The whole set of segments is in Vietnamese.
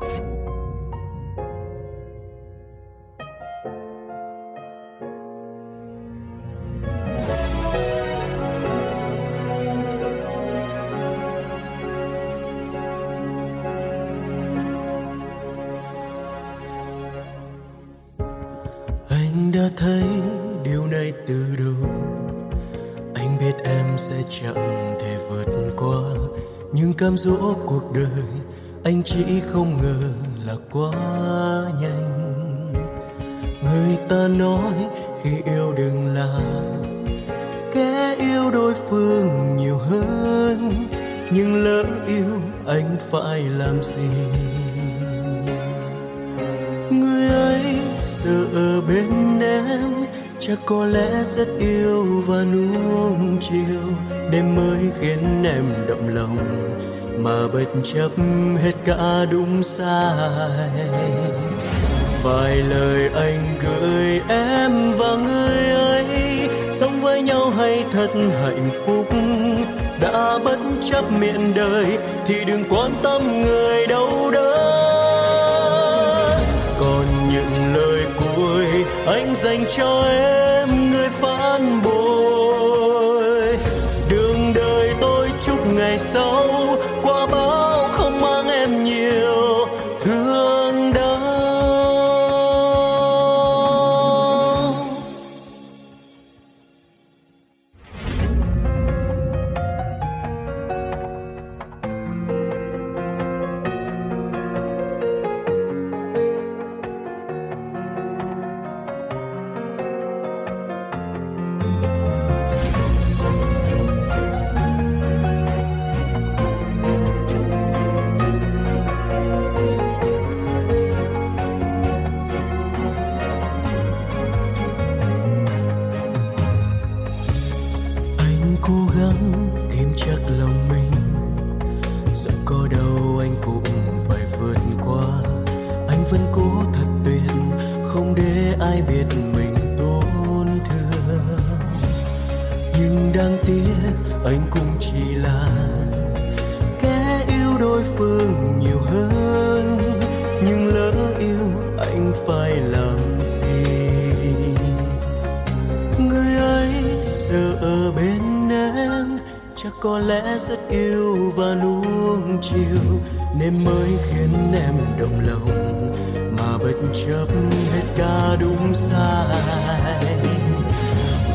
anh đã thấy điều này từ đầu. Anh biết em sẽ chẳng thể vượt qua những cam dỗ cuộc đời anh chỉ không ngờ là quá nhanh. Người ta nói khi yêu đừng là kẻ yêu đối phương nhiều hơn. Nhưng lỡ yêu, anh phải làm gì? Người ấy giờ ở bên em, chắc có lẽ rất yêu và nuông chiều. Đêm mới khiến em động lòng mà bất chấp hết cả đúng sai. Vài lời anh gửi em và người ấy, sống với nhau hay thật hạnh phúc? Đã bất chấp miệng đời thì đừng quan tâm người đâu đó còn những lời cuối anh dành cho em. Gắng kiếm chắc lòng mình. Dù có đâu anh cũng phải vượt qua. Anh vẫn cố thật tuyệt, không để ai biết mình tổn thương. Nhưng đáng tiếc, anh cũng chỉ là có lẽ rất yêu và nuông chiều, nên mới khiến em động lòng, mà bất chấp hết cả đúng sai.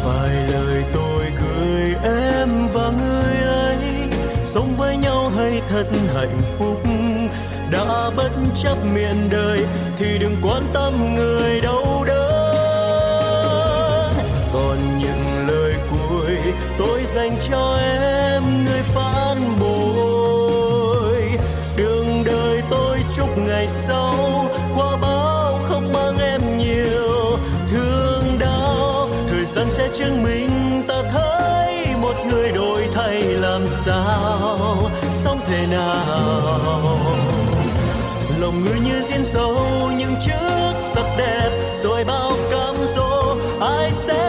Vài lời tôi gửi em và người ấy, sống với nhau hay thật hạnh phúc? Đã bất chấp miền đời thì đừng quan tâm người đâu đớn còn những lời cuối tôi dành cho em. Ngày sau, qua bão không mang em nhiều. Thương đau, thời gian sẽ chứng minh ta thấy một người đổi thay làm sao. Sống thế nào? Lòng người như diễn sâu, nhưng trước sắc đẹp, rồi bao cám dỗ, ai sẽ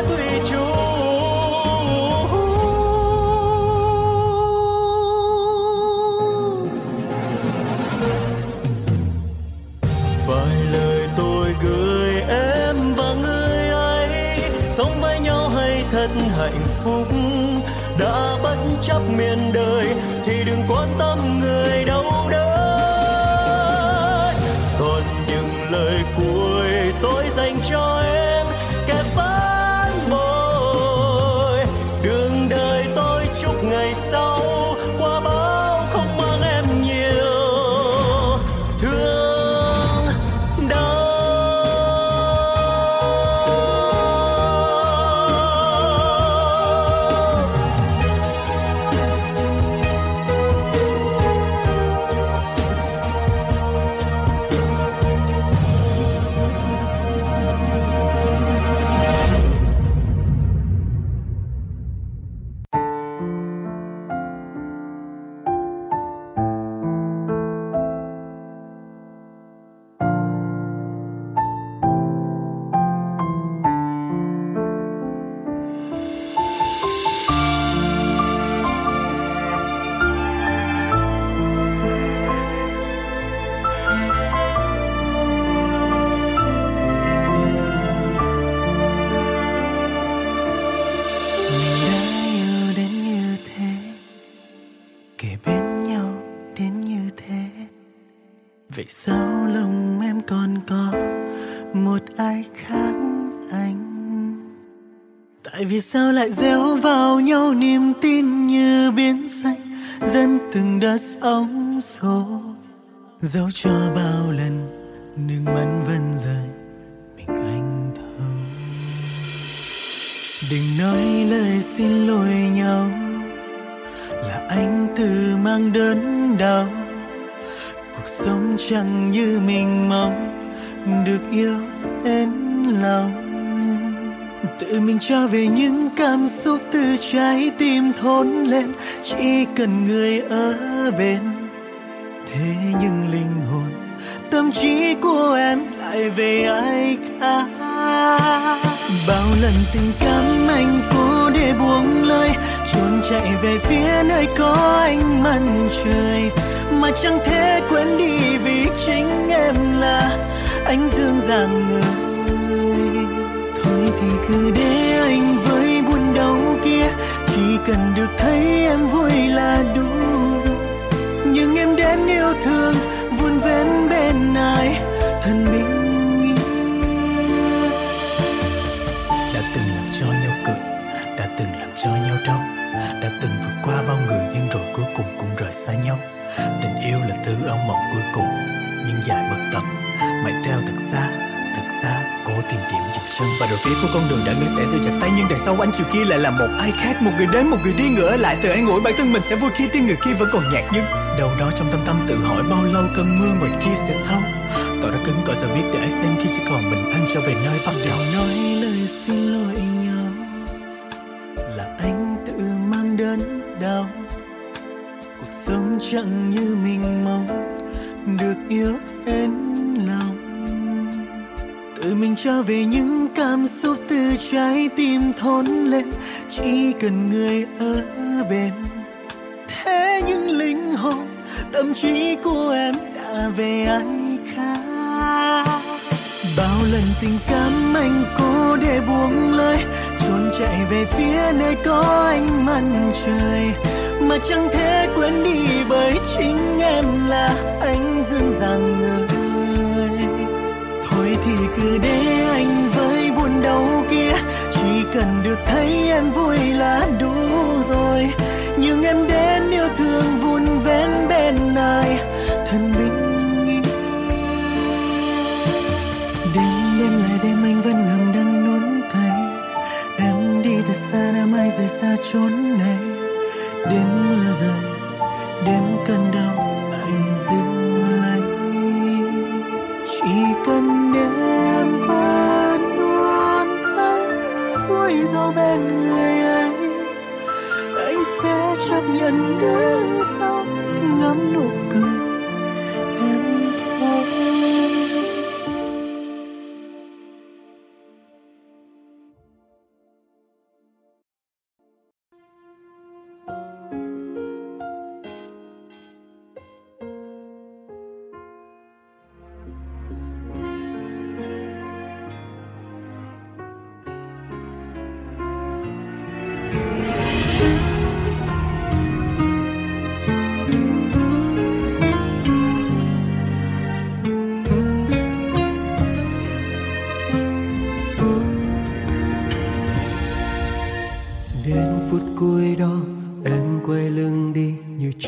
hạnh phúc đã bất chấp miền đời. Sao lại gieo vào nhau niềm tin như biến xanh? Dẫn từng đợt sóng số dẫu cho bao lần nước mắt vẫn rơi. Mình anh thấu đừng nói lời xin lỗi nhau, là anh tự mang đớn đau. Cuộc sống chẳng như mình mong, được yêu hết lòng tự mình cho về những cảm xúc từ trái tim thốn lên. Chỉ cần người ở bên. Thế nhưng linh hồn, tâm trí của em lại về ai khác? Bao lần tình cảm anh cố để buông lời trốn chạy về phía nơi có ánh mặt trời. Mà chẳng thể quên đi vì chính em là anh dương dàng người thì cứ để anh với buồn đau kia. Chỉ cần được thấy em vui là đủ rồi. Nhưng em đến yêu thương phía của con đường đã ngỡ sẽ rơi chặt tay, nhưng đằng sau anh chiều kia lại là một ai khác, một người đến, một người đi ngỡ lại từ anh ngồi, bản thân mình sẽ vui khi tiếng người kia vẫn còn nhạt nhưng đâu đó trong tâm tâm tự hỏi bao lâu cơn mưa ngoài kia sẽ thâu tỏ đã cứng cỏi giờ biết để ai xem khi chỉ còn mình anh trở về nơi bắt đầu. Nói lời xin lỗi nhau là anh tự mang đớn đau. Cuộc sống chẳng như mình mong được yêu em tự mình cho về những cảm xúc từ trái tim thốn lên. Chỉ cần người ở bên. Thế nhưng linh hồn, tâm trí của em đã về ai khác? Bao lần tình cảm anh cố để buông lời trốn chạy về phía nơi có ánh mặt trời. Mà chẳng thể quên đi bởi chính em là anh dương dàng người cứ để anh với buồn đau kia, chỉ cần được thấy em vui là đủ rồi. Nhưng em đến yêu thương vun vén bên này thân bình yên đêm đêm lại đêm anh vẫn ngầm đắn nuốt cay. Em đi thật xa đã mai rời xa chốn này. Đêm mưa rơi đêm cơn đau. Chấp nhận đứng sau ngắm nụ cười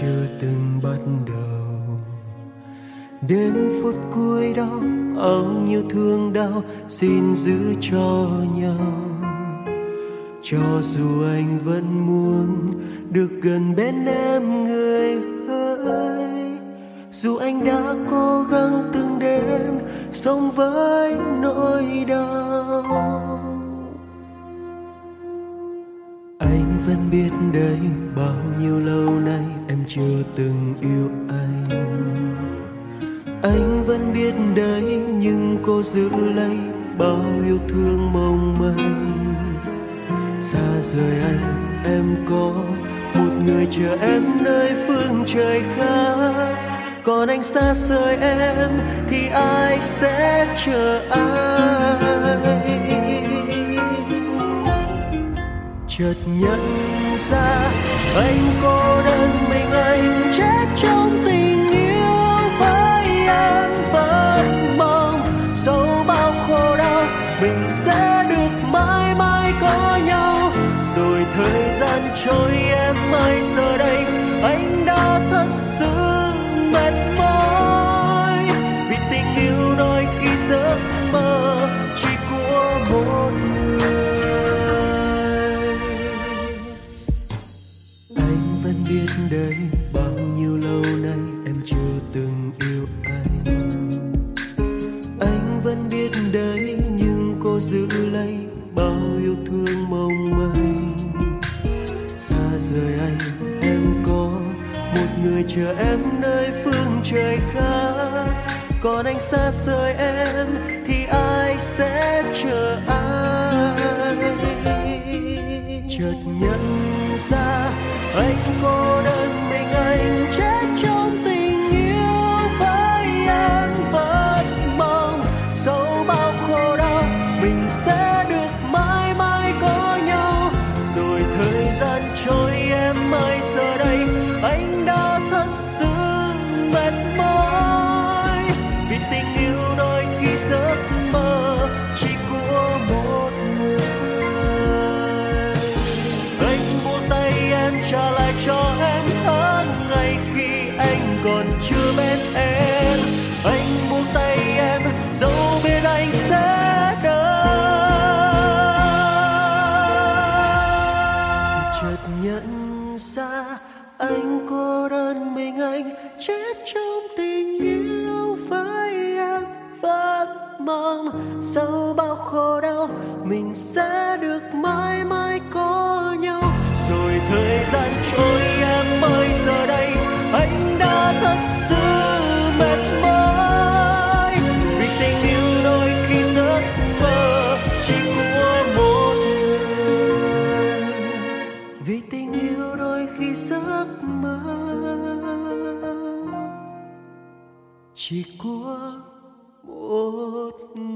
chưa từng bắt đầu. Đến phút cuối đó bao nhiêu thương đau xin giữ cho nhau. Cho dù anh vẫn muốn được gần bên em người ơi, dù anh đã cố gắng từng đêm sống với nỗi đau. Biết đấy bao nhiêu lâu nay em chưa từng yêu anh. Anh vẫn biết đấy nhưng cô giữ lấy bao yêu thương mong manh. Xa rời anh, em có một người chờ em nơi phương trời khác. Còn anh xa rời em thì ai sẽ chờ ai chợt nhận xa. Anh cô đơn mình anh chết trong tình yêu với an vẫn mong. Dẫu bao khổ đau, mình sẽ được mãi mãi có nhau. Rồi thời gian trôi em đây bao nhiêu lâu nay em chưa từng yêu anh. Anh vẫn biết đấy, nhưng cô giữ lấy bao yêu thương mong manh. Xa rời anh, em có một người chờ em nơi phương trời khác. Còn anh xa rời em thì ai sẽ chờ ai chợt nhận ra anh có nhận ra anh cô đơn mình anh, chết trong tình yêu với em vẫn mong sau bao khổ đau mình sẽ được mãi mãi có nhau. Rồi thời gian trôi, em ơi, giờ đây anh đã thật sự mệt mỏi. Giấc mơ. Chỉ có một người